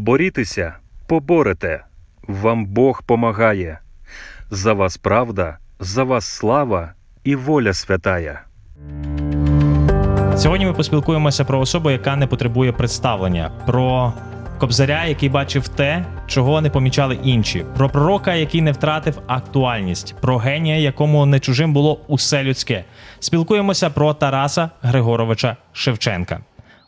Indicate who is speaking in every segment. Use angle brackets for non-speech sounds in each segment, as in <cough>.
Speaker 1: Борітеся, поборете, вам Бог помагає. За вас правда, за вас слава і воля святая.
Speaker 2: Сьогодні ми поспілкуємося про особу, яка не потребує представлення, про кобзаря, який бачив те, чого не помічали інші, про пророка, який не втратив актуальність, про генія, якому не чужим було усе людське. Спілкуємося про Тараса Григоровича Шевченка.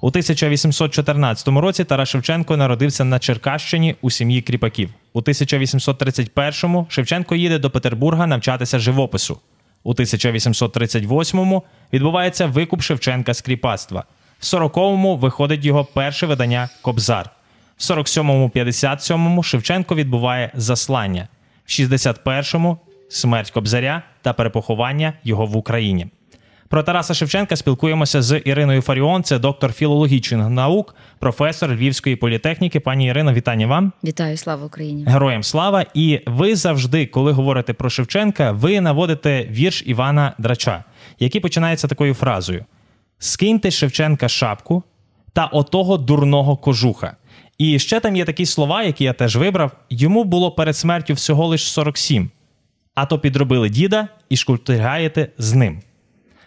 Speaker 2: У 1814 році Тарас Шевченко народився на Черкащині у сім'ї кріпаків. У 1831-му Шевченко їде до Петербурга навчатися живопису. У 1838-му відбувається викуп Шевченка з кріпацтва. В 40-му виходить його перше видання Кобзар. В 47-му, 57-му Шевченко відбуває заслання. В 61-му смерть Кобзаря та перепоховання його в Україні. Про Тараса Шевченка спілкуємося з Іриною Фаріон, це доктор філологічних наук, професор Львівської політехніки. Пані Ірино, вітання вам.
Speaker 3: Вітаю, слава Україні!
Speaker 2: Героям слава! І ви завжди, коли говорите про Шевченка, ви наводите вірш Івана Драча, який починається такою фразою: Скиньте Шевченка шапку та отого дурного кожуха. І ще там є такі слова, які я теж вибрав. Йому було перед смертю всього лиш 47. А то підробили діда і шкультигаєте з ним.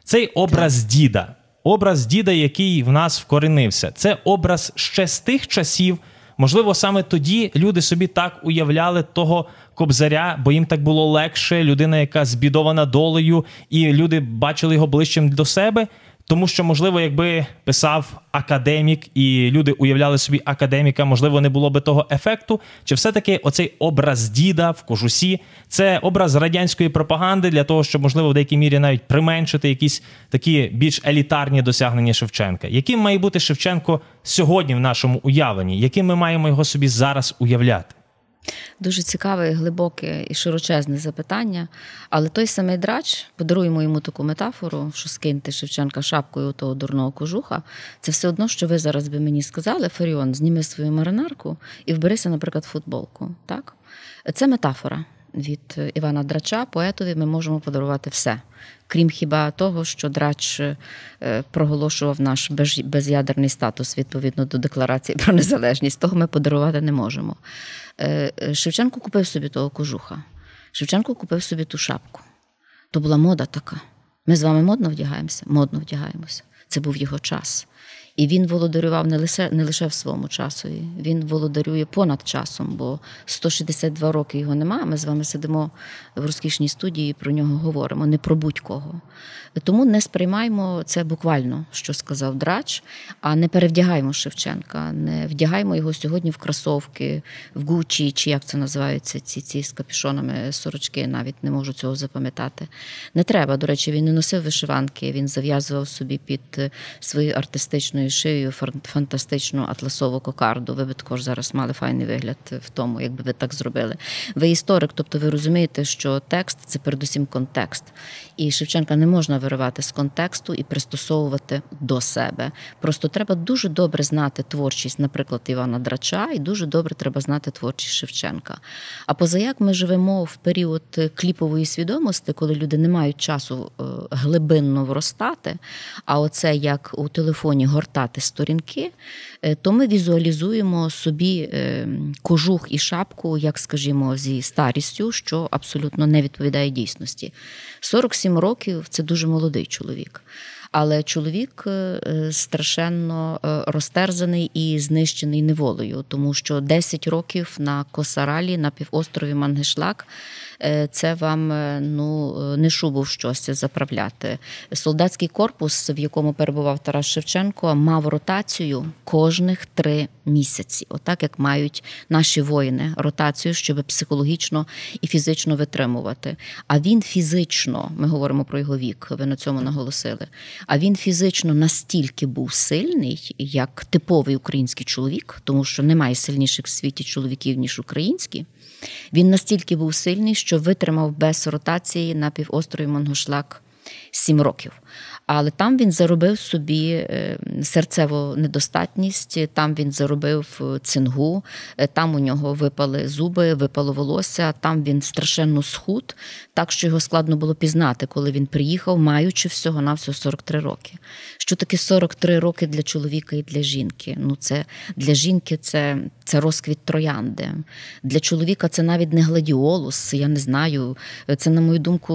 Speaker 2: Цей образ діда, образ діда, який в нас вкоренився, це образ ще з тих часів. Можливо, саме тоді люди собі так уявляли того кобзаря, бо їм так було легше, людина, яка збідована долею, і люди бачили його ближчим до себе. Тому що, можливо, якби писав академік, і люди уявляли собі академіка, можливо, не було би того ефекту. Чи все-таки оцей образ діда в кожусі це образ радянської пропаганди для того, щоб, можливо, в деякій мірі навіть применшити якісь такі більш елітарні досягнення Шевченка? Яким має бути Шевченко сьогодні в нашому уявленні? Яким ми маємо його собі зараз уявляти?
Speaker 3: Дуже цікаве, глибоке і широчезне запитання. Але той самий драч, подаруємо йому таку метафору, що скиньте Шевченка шапкою того дурного кожуха. Це все одно, що ви зараз би мені сказали, Фаріон, зніми свою маринарку і вберися, наприклад, футболку. Так? Це метафора. Від Івана Драча, поетові, ми можемо подарувати все. Крім хіба того, що драч е, проголошував наш безядерний статус відповідно до декларації про незалежність, того ми подарувати не можемо. Е, е, Шевченко купив собі того кожуха. Шевченко купив собі ту шапку. То була мода така. Ми з вами модно вдягаємося, модно вдягаємося. Це був його час. І він володарював не лише не лише в своєму часові, він володарює понад часом, бо 162 роки його немає. Ми з вами сидимо в розкішній студії, про нього говоримо, не про будь-кого. Тому не сприймаємо це буквально, що сказав драч, а не перевдягаємо Шевченка, не вдягаємо його сьогодні в кросовки, в Гучі, чи як це називаються, ці ці з капюшонами сорочки, навіть не можу цього запам'ятати. Не треба. До речі, він не носив вишиванки, він зав'язував собі під своєю артистичною шиєю фантастичну атласову кокарду. Ви би також зараз мали файний вигляд в тому, якби ви так зробили. Ви історик, тобто ви розумієте, що текст це передусім контекст. І Шевченка не можна виривати з контексту і пристосовувати до себе. Просто треба дуже добре знати творчість, наприклад, Івана Драча, і дуже добре треба знати творчість Шевченка. А позаяк ми живемо в період кліпової свідомості, коли люди не мають часу е, глибинно вростати. А оце як у телефоні гортати сторінки, е, то ми візуалізуємо собі е, кожух і шапку, як скажімо, зі старістю, що абсолютно не відповідає дійсності. 47 років це дуже молодий чоловік. Але чоловік е, страшенно розтерзаний і знищений неволею, тому що 10 років на Косаралі на півострові Мангешлак Е, це вам е, ну не шубу в щось заправляти. Солдатський корпус, в якому перебував Тарас Шевченко, мав ротацію кожних три місяці, отак як мають наші воїни, ротацію, щоб психологічно і фізично витримувати. А він фізично, ми говоримо про його вік, ви на цьому наголосили. А він фізично настільки був сильний, як типовий український чоловік, тому що немає сильніших в світі чоловіків ніж українські. Він настільки був сильний, що витримав без ротації на півострові Монгошлак сім років. Але там він заробив собі е, серцеву недостатність, там він заробив е, цингу, е, там у нього випали зуби, випало волосся, там він страшенно схуд, так що його складно було пізнати, коли він приїхав, маючи всього на всього 43 роки. Що таке 43 роки для чоловіка і для жінки? Ну, це для жінки це, це розквіт троянди. Для чоловіка це навіть не гладіолус, я не знаю. Це, на мою думку,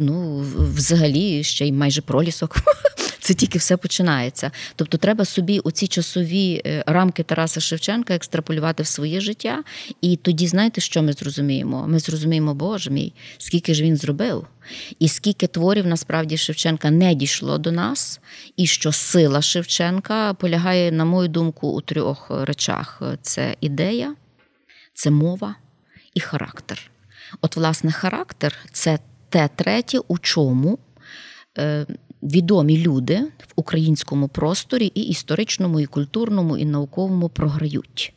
Speaker 3: ну, взагалі ще й майже пролісок. <laughs> Це тільки все починається. Тобто, треба собі оці часові е, рамки Тараса Шевченка екстраполювати в своє життя. І тоді, знаєте, що ми зрозуміємо? Ми зрозуміємо, Боже мій, скільки ж він зробив, і скільки творів насправді Шевченка не дійшло до нас, і що сила Шевченка полягає, на мою думку, у трьох речах: це ідея, це мова і характер. От, власне, характер це те третє, у чому. Е, відомі люди в українському просторі і історичному, і культурному, і науковому програють.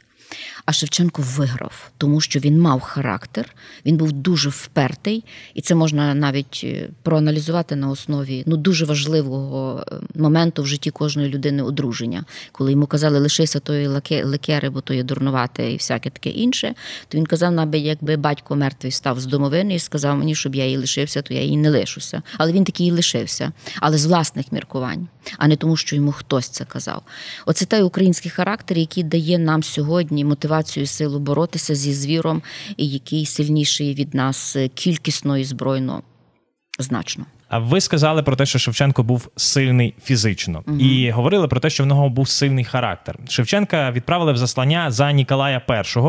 Speaker 3: А Шевченко виграв, тому що він мав характер, він був дуже впертий, і це можна навіть е, проаналізувати на основі ну дуже важливого е, моменту в житті кожної людини одруження. Коли йому казали, лишися тої лекери, бо то є дурнувате і всяке таке інше. То він казав, наби якби батько мертвий став з домовини і сказав мені, щоб я її лишився, то я її не лишуся. Але він такий і лишився, але з власних міркувань, а не тому, що йому хтось це казав. Оце той український характер, який дає нам сьогодні мотивацію і силу боротися зі звіром, який сильніший від нас е, кількісно і збройно значно.
Speaker 2: А ви сказали про те, що Шевченко був сильний фізично, угу. і говорили про те, що в нього був сильний характер. Шевченка відправили в заслання за Ніколая І,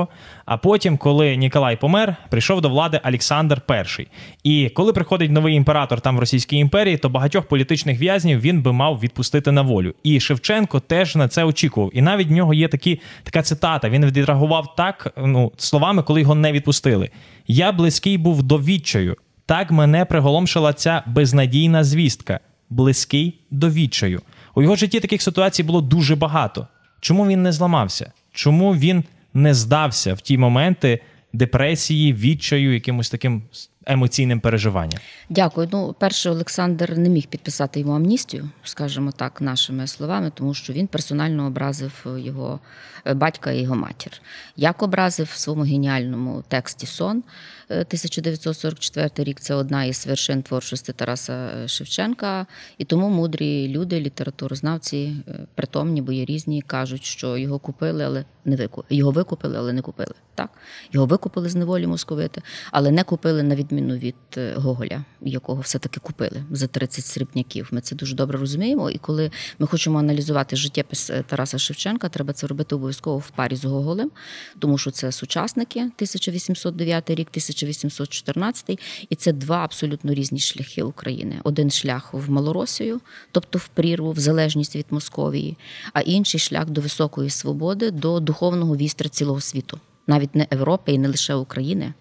Speaker 2: а потім, коли Ніколай помер, прийшов до влади Олександр І. І коли приходить новий імператор там в Російській імперії, то багатьох політичних в'язнів він би мав відпустити на волю. І Шевченко теж на це очікував. І навіть в нього є такі така цитата. Він відреагував так ну словами, коли його не відпустили. Я близький був до відчаю. Так мене приголомшила ця безнадійна звістка, близький до відчаю. У його житті таких ситуацій було дуже багато. Чому він не зламався? Чому він не здався в ті моменти депресії, відчаю, якимось таким емоційним переживанням?
Speaker 3: Дякую. Ну, перше, Олександр не міг підписати йому амністію, скажімо так, нашими словами, тому що він персонально образив його е, батька і його матір. Як образив в своєму геніальному тексті Сон 1944 е, рік. Це одна із вершин творчості Тараса е, Шевченка, і тому мудрі люди, літературознавці, притомні, бо є різні, кажуть, що його купили, але не викупили. Його викупили, але не купили. Так, його викупили з неволі московити, але не купили на відміну від е, Гоголя, якого все-таки купили за 30 срібняків. Ми це дуже добре розуміємо. І коли ми хочемо аналізувати життєпис е, Тараса Шевченка, треба це робити обов'язково в парі з Гоголем, тому що це сучасники 1809 рік, 1814, і це два абсолютно різні шляхи України. Один шлях в Малоросію, тобто в прірву, в залежність від Московії, а інший шлях до високої свободи, до духовного вістра цілого світу навіть не Європи і не лише України,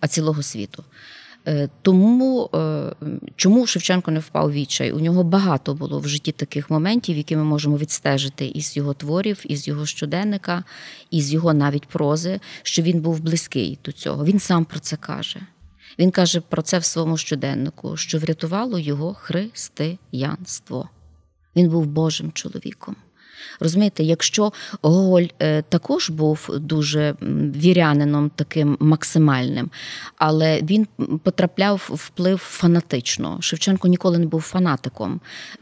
Speaker 3: а цілого світу. Е, тому е, чому Шевченко не впав відчай? У нього багато було в житті таких моментів, які ми можемо відстежити із його творів, із його щоденника, із його навіть прози, що він був близький до цього. Він сам про це каже. Він каже про це в своєму щоденнику, що врятувало його християнство. Він був Божим чоловіком. Розумієте, якщо Гоголь е, також був дуже вірянином таким максимальним, але він потрапляв вплив фанатично. Шевченко ніколи не був фанатиком.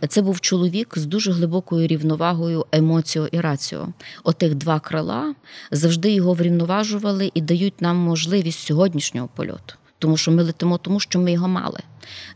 Speaker 3: Це був чоловік з дуже глибокою рівновагою емоціо і раціо. Отих два крила завжди його врівноважували і дають нам можливість сьогоднішнього польоту. Тому що ми летимо, тому що ми його мали.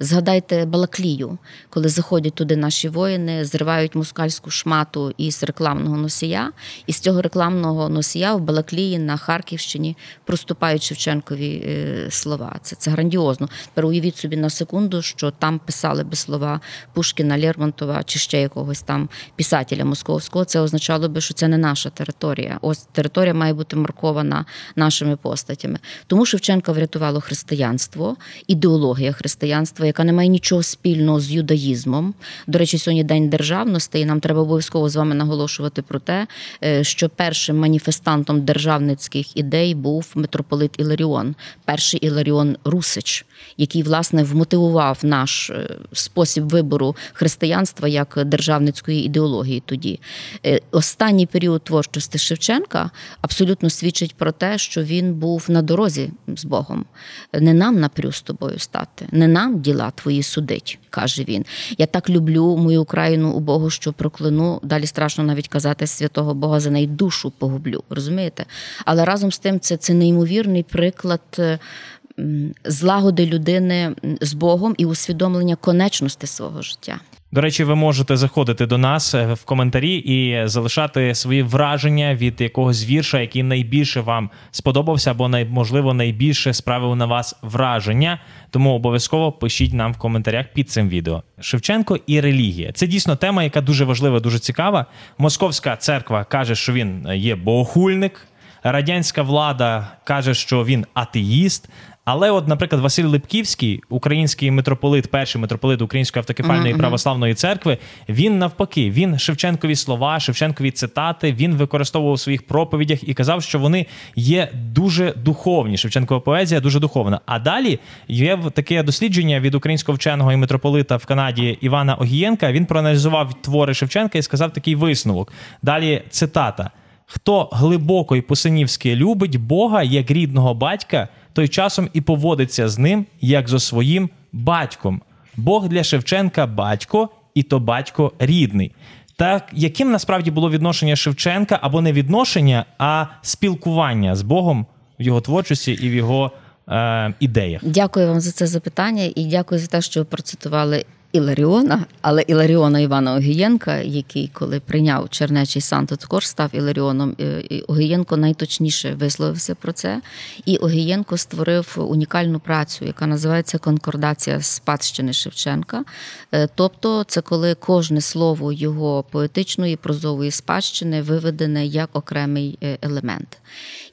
Speaker 3: Згадайте Балаклію, коли заходять туди наші воїни, зривають мускальську шмату із рекламного носія, і з цього рекламного носія в Балаклії на Харківщині проступають Шевченкові е, слова. Це це грандіозно. Тепер уявіть собі на секунду, що там писали би слова Пушкіна, Лермонтова чи ще якогось там писателя московського. Це означало би, що це не наша територія. Ось територія має бути маркована нашими постатями. Тому Шевченка врятувало християнство, ідеологія християнства християнства, яка не має нічого спільного з юдаїзмом. До речі, сьогодні день державності, і нам треба обов'язково з вами наголошувати про те, е, що першим маніфестантом державницьких ідей був митрополит Іларіон, перший Іларіон Русич, який власне вмотивував наш е, спосіб вибору християнства як державницької ідеології. Тоді Е, останній період творчості Шевченка абсолютно свідчить про те, що він був на дорозі з Богом. Не нам напрю з тобою стати, не нам діла твої судить, каже він. Я так люблю мою Україну у Богу, що прокляну. Далі страшно навіть казати святого Бога за неї душу погублю. Розумієте? Але разом з тим це, це неймовірний приклад. Е, Злагоди людини з Богом і усвідомлення конечності свого життя.
Speaker 2: До речі, ви можете заходити до нас е, в коментарі і залишати свої враження від якогось вірша, який найбільше вам сподобався, або можливо найбільше справив на вас враження. Тому обов'язково пишіть нам в коментарях під цим відео. Шевченко і релігія. Це дійсно тема, яка дуже важлива, дуже цікава. Московська церква каже, що він є богохульник. Радянська влада каже, що він атеїст. Але, от, наприклад, Василь Липківський, український митрополит, перший митрополит Української автокефальної православної церкви, він навпаки, він Шевченкові слова, Шевченкові цитати, він використовував у своїх проповідях і казав, що вони є дуже духовні. Шевченкова поезія дуже духовна. А далі є таке дослідження від українського вченого і митрополита в Канаді Івана Огієнка. Він проаналізував твори Шевченка і сказав такий висновок. Далі цитата. Хто глибоко і по-синівськи любить Бога як рідного батька, той часом і поводиться з ним як зо своїм батьком. Бог для Шевченка батько, і то батько рідний. Так, яким насправді було відношення Шевченка або не відношення, а спілкування з Богом в його творчості і в його е, ідеях?
Speaker 3: Дякую вам за це запитання і дякую за те, що ви процитували Іларіона, але Іларіона Івана Огієнка, який, коли прийняв Чернечий сан, то також став Іларіоном. Е, І Огієнко найточніше висловився про це. І Огієнко створив унікальну працю, яка називається Конкордація спадщини Шевченка. Е, Тобто, це коли кожне слово його поетичної прозової спадщини виведене як окремий е, елемент.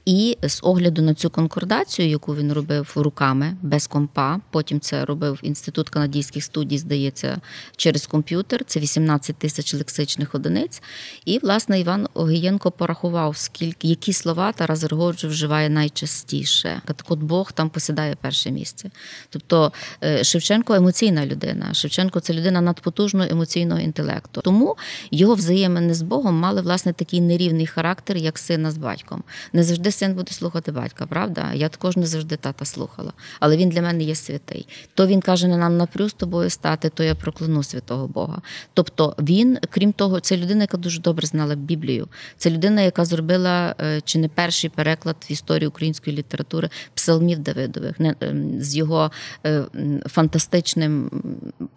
Speaker 3: І з огляду на цю конкордацію, яку він робив руками без компа, потім це робив інститут канадійських студій, здається, через комп'ютер. Це 18 тисяч лексичних одиниць. І власне Іван Огієнко порахував, скільки які слова Тарас Григорович вживає найчастіше. Так Бог там посідає перше місце. Тобто е, Шевченко емоційна людина. Шевченко це людина надпотужного емоційного інтелекту. Тому його взаємини з Богом мали власне такий нерівний характер, як сина з батьком. Не завжди син буде слухати батька, правда? Я також не завжди тата слухала, але він для мене є святий. То він каже: не нам напрю з тобою стати, то я прокляну святого Бога. Тобто він, крім того, це людина, яка дуже добре знала Біблію. Це людина, яка зробила е, чи не перший переклад в історії української літератури псалмів Давидових, не ем, з його е, фантастичним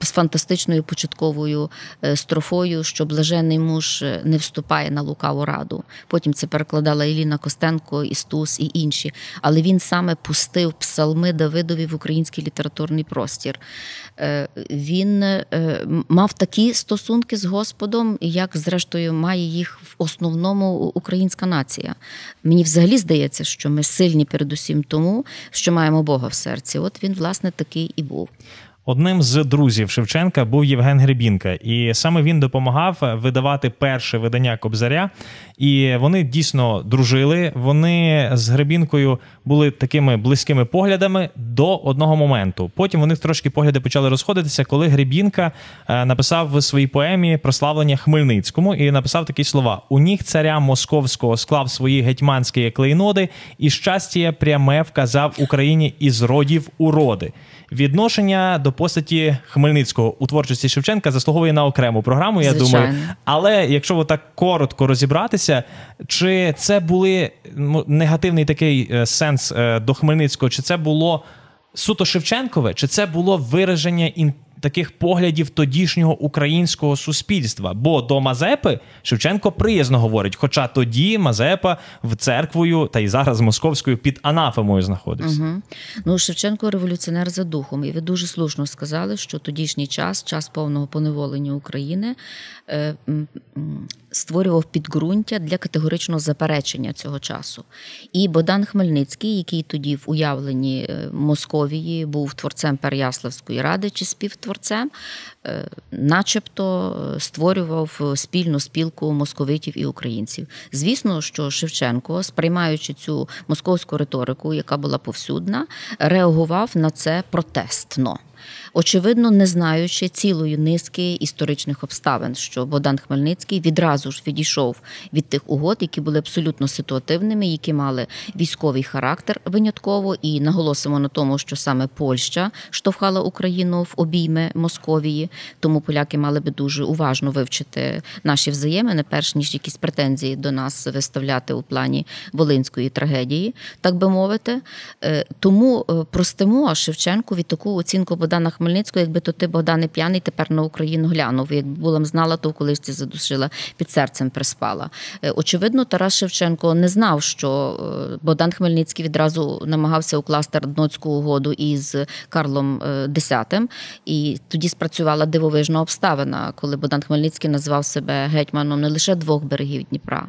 Speaker 3: з фантастичною початковою е, строфою, що блажений муж е, не вступає на лукаву раду. Потім це перекладала Еліна Костенко, Істус і інші. Але він саме пустив псалми Давидові в український літературний простір. Він мав такі стосунки з Господом, як зрештою має їх в основному українська нація. Мені взагалі здається, що ми сильні передусім тому, що маємо Бога в серці. От він, власне, такий і був.
Speaker 2: Одним з друзів Шевченка був Євген Гребінка, і саме він допомагав видавати перше видання Кобзаря. І вони дійсно дружили. Вони з Гребінкою були такими близькими поглядами до одного моменту. Потім них трошки погляди почали розходитися, коли Гребінка е, написав в своїй поемі прославлення Хмельницькому і написав такі слова: у ніг царя московського склав свої гетьманські клейноди, і щастя пряме вказав Україні із родів уроди. Відношення до постаті Хмельницького у творчості Шевченка заслуговує на окрему програму, я
Speaker 3: Звичайно.
Speaker 2: думаю. Але якщо так коротко розібратися, чи це були ну, негативний такий е, сенс е, до Хмельницького, чи це було суто Шевченкове, чи це було вираження ін... таких поглядів тодішнього українського суспільства? Бо до Мазепи Шевченко приязно говорить, хоча тоді Мазепа в церквою та й зараз московською під анафемою знаходився.
Speaker 3: Угу. Ну, Шевченко революціонер за духом, і ви дуже слушно сказали, що тодішній час, час повного поневолення України, е, створював підґрунтя для категоричного заперечення цього часу. І Богдан Хмельницький, який тоді в уявленні е, Московії був творцем Переяславської ради чи співтворцем, е, начебто е, створював спільну спілку московитів і українців. Звісно, що Шевченко, сприймаючи цю московську риторику, яка була повсюдна, реагував на це протестно. Очевидно, не знаючи цілої низки історичних обставин, що Богдан Хмельницький відразу ж відійшов від тих угод, які були абсолютно ситуативними, які мали військовий характер винятково, і наголосимо на тому, що саме Польща штовхала Україну в обійми Московії, тому поляки мали би дуже уважно вивчити наші взаємини, перш ніж якісь претензії до нас виставляти у плані волинської трагедії, так би мовити. Е, Тому е, простимо Шевченку від таку оцінку Богдана Хмельницького, якби то ти Богдане п'яний тепер на Україну глянув. Якби була б знала, то в колисці задушила під серцем приспала. Е, Очевидно, Тарас Шевченко не знав, що е, Богдан Хмельницький відразу намагався укласти Радноцьку угоду із Карлом е, X, і тоді спрацювала дивовижна обставина, коли Богдан Хмельницький назвав себе гетьманом не лише двох берегів Дніпра.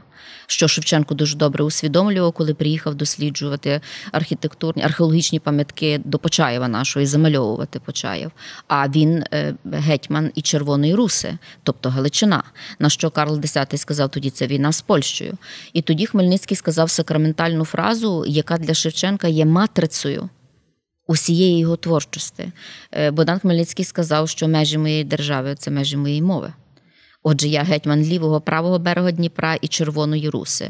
Speaker 3: Що Шевченко дуже добре усвідомлював, коли приїхав досліджувати архітектурні археологічні пам'ятки до Почаєва нашого і замальовувати Почаєв. А він е, гетьман і Червоної Руси, тобто Галичина. На що Карл X сказав тоді це війна з Польщею. І тоді Хмельницький сказав сакраментальну фразу, яка для Шевченка є матрицею. Усієї його творчості. Е, Богдан Хмельницький сказав, що межі моєї держави це межі моєї мови. Отже, я гетьман лівого правого берега Дніпра і Червоної Руси.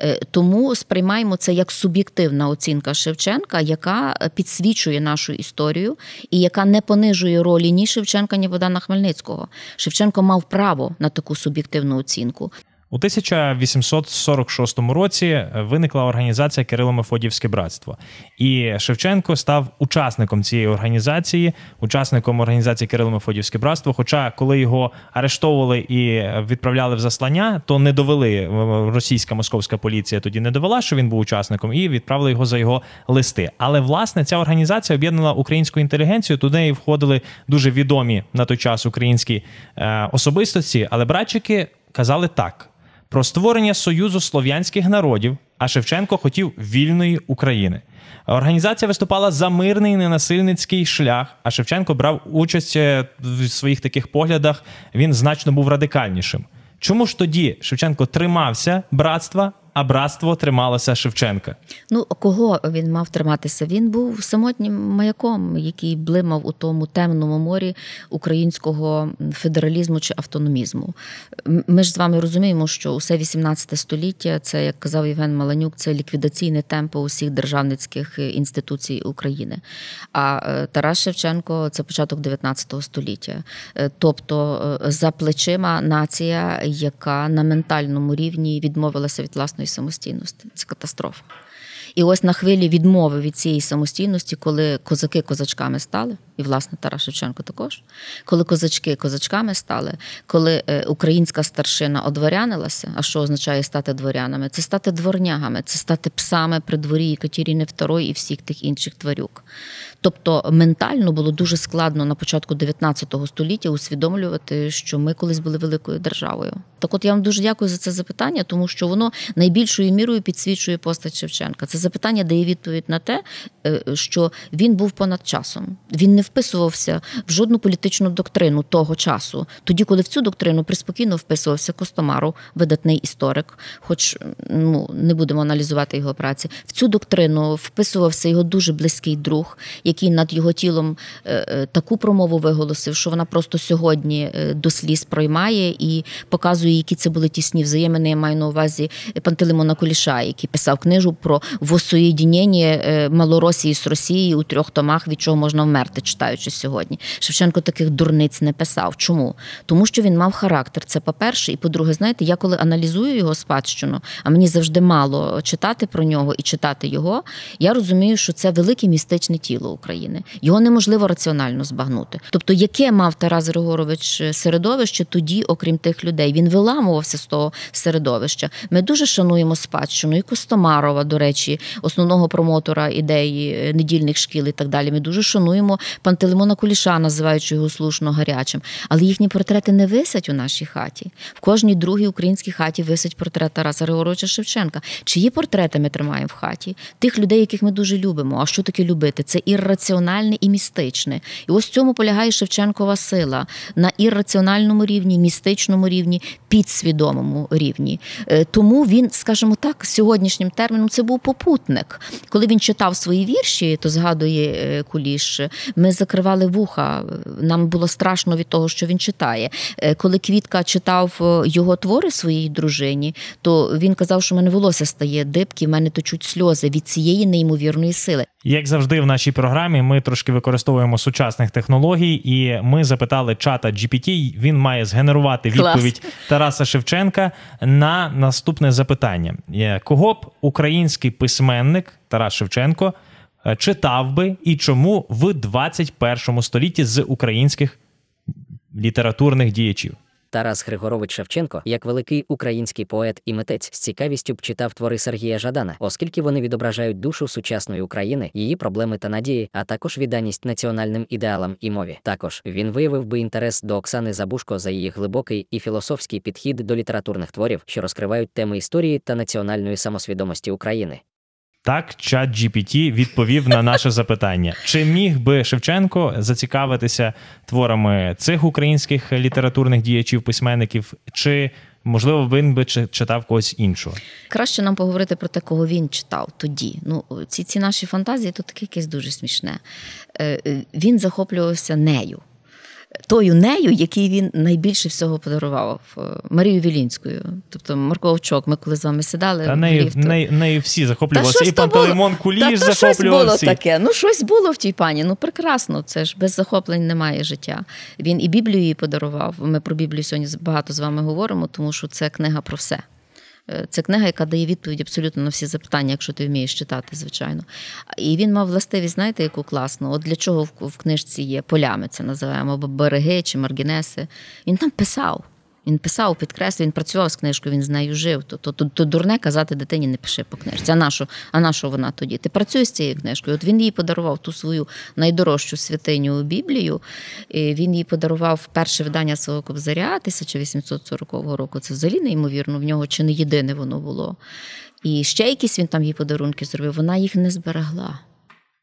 Speaker 3: Е, Тому сприймаємо це як суб'єктивна оцінка Шевченка, яка підсвічує нашу історію і яка не понижує ролі ні Шевченка, ні Богдана Хмельницького. Шевченко мав право на таку суб'єктивну оцінку.
Speaker 2: У 1846 році виникла організація Кирило-Мефодіївське братство, і Шевченко став учасником цієї організації, учасником організації Кирило-Мефодіївське братство. Хоча, коли його арештовували і відправляли в заслання, то не довели російська московська поліція тоді не довела, що він був учасником, і відправили його за його листи. Але власне ця організація об'єднала українську інтелігенцію. Туди неї входили дуже відомі на той час українські е, особистості, але братчики казали так про створення союзу слов'янських народів, а Шевченко хотів вільної України. Організація виступала за мирний ненасильницький шлях, а Шевченко брав участь е, в своїх таких поглядах. Він значно був радикальнішим. Чому ж тоді Шевченко тримався братства, а братство трималося Шевченка?
Speaker 3: Ну, кого він мав триматися? Він був самотнім маяком, який блимав у тому темному морі українського федералізму чи автономізму. Ми ж з вами розуміємо, що усе 18 століття, це, як казав Євген Маланюк, це ліквідаційне темпо усіх державницьких інституцій України. А е, Тарас Шевченко це початок 19 століття. Е, Тобто е, за плечима нація, яка на ментальному рівні відмовилася від власної самостійності. Це катастрофа. І ось на хвилі відмови від цієї самостійності, коли козаки козачками стали, і власне Тарас Шевченко також, коли козачки козачками стали, коли е, українська старшина одворянилася, а що означає стати дворянами? Це стати дворнягами, це стати псами при дворі Екатерини II і всіх тих інших тварюк. Тобто ментально було дуже складно на початку 19 століття усвідомлювати, що ми колись були великою державою. Так, от я вам дуже дякую за це запитання, тому що воно найбільшою мірою підсвічує постать Шевченка. Це запитання дає відповідь на те, е, що він був понад часом. Він не вписувався в жодну політичну доктрину того часу. Тоді, коли в цю доктрину приспокійно вписувався Костомаров, видатний історик, хоч ну не будемо аналізувати його праці. В цю доктрину вписувався його дуже близький друг, який над його тілом е, е, таку промову виголосив, що вона просто сьогодні е, до сліз проймає і показує, які це були тісні взаємини. Я маю на увазі Пантелеймона Куліша, який писав книжу про воссоєдінення Малоросії з Росією у трьох томах, від чого можна вмерти, читаючи сьогодні. Шевченко таких дурниць не писав. Чому? Тому що він мав характер. Це по-перше, і по-друге, знаєте, я коли аналізую його спадщину, а мені завжди мало читати про нього і читати його. Я розумію, що це велике містичне тіло України. Його неможливо раціонально збагнути. Тобто, яке мав Тарас Григорович середовище тоді, окрім тих людей, він виламувався з того середовища. Ми дуже шануємо спадщину і Костомарова, до речі, основного промотора ідеї недільних шкіл і так далі. Ми дуже шануємо Пантелеймона Куліша, називаючи його слушно гарячим. Але їхні портрети не висять у нашій хаті. В кожній другій українській хаті висить портрет Тараса Григоровича Шевченка. Чиї портрети ми тримаємо в хаті? Тих людей, яких ми дуже любимо. А що таке любити? Це ірраціональне і містичне. І ось в цьому полягає Шевченкова сила на ірраціональному рівні, містичному рівні, підсвідомому рівні. Е, Тому він, скажімо так, сьогоднішнім терміном це був попутник. Коли він читав свої вірші, то згадує е, Куліш, ми закривали вуха. Нам було страшно від того, що він читає. Е, Коли Квітка читав е, його твори своїй дружині, то він казав, що в мене волосся стає дибки, в мене точуть сльози від цієї неймовірної сили.
Speaker 2: Як завжди, в нашій програмі ми трошки використовуємо сучасних технологій, і ми запитали чата GPT, Він має згенерувати
Speaker 3: Клас.
Speaker 2: відповідь Тараса Шевченка на наступне запитання: Е, кого б український письменник Тарас Шевченко читав би і чому в 21 столітті з українських літературних діячів?
Speaker 4: Тарас Григорович Шевченко, як великий український поет і митець, з цікавістю б читав твори Сергія Жадана, оскільки вони відображають душу сучасної України, її проблеми та надії, а також відданість національним ідеалам і мові. Також він виявив би інтерес до Оксани Забушко за її глибокий і філософський підхід до літературних творів, що розкривають теми історії та національної самосвідомості України.
Speaker 2: Так, чат GPT відповів на наше запитання: чи міг би Шевченко зацікавитися творами цих українських літературних діячів, письменників, чи можливо він би читав когось іншого?
Speaker 3: Краще нам поговорити про те, кого він читав тоді. Ну, ці, ці наші фантазії то таке якесь дуже смішне. Е, е, Він захоплювався нею. Тою нею, який він найбільше всього подарував е, Марію Вілінською. Тобто Марко Овчок, ми коли з вами сідали.
Speaker 2: Та нею,
Speaker 3: ліфту.
Speaker 2: нею, нею всі захоплювалися. І Пантелеймон. Куліш
Speaker 3: Та то щось було
Speaker 2: всі.
Speaker 3: таке. Ну, щось було в тій пані. Ну, прекрасно. Це ж без захоплень немає життя. Він і Біблію їй подарував. Ми про Біблію сьогодні багато з вами говоримо, тому що це книга про все. Це книга, яка дає відповідь абсолютно на всі запитання, якщо ти вмієш читати, звичайно. І він мав властивість, знаєте, яку класну. От для чого в книжці є полями, це називаємо або береги чи маргінеси. Він там писав. Він писав, підкреслив, він працював з книжкою, він з нею жив. То, то, то, то дурне казати дитині не пиши по книжці. А на що? А на вона тоді? Ти працюєш з цією книжкою. От він їй подарував ту свою найдорожчу святиню Біблію. І він їй подарував перше видання свого кобзаря 1840 року. Це взагалі неймовірно. В нього чи не єдине воно було. І ще якісь він там їй подарунки зробив. Вона їх не зберегла.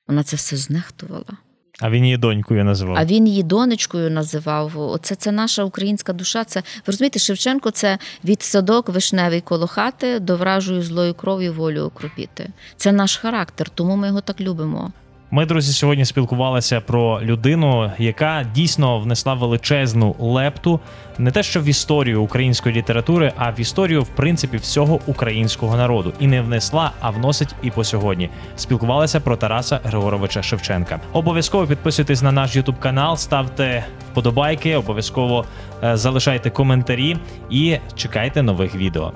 Speaker 3: Вона це все знехтувала.
Speaker 2: А він її донькою називав.
Speaker 3: А він її донечкою називав. Оце це наша українська душа. Це ви розумієте, Шевченко це від садок вишневий коло хати до вражою злою кров'ю волю окропіти. Це наш характер, тому ми його так любимо.
Speaker 2: Ми, друзі, сьогодні спілкувалися про людину, яка дійсно внесла величезну лепту не те, що в історію української літератури, а в історію, в принципі, всього українського народу. І не внесла, а вносить і по сьогодні. Спілкувалися про Тараса Григоровича Шевченка. Обов'язково підписуйтесь на наш Ютуб канал, ставте вподобайки, обов'язково е, залишайте коментарі і чекайте нових відео.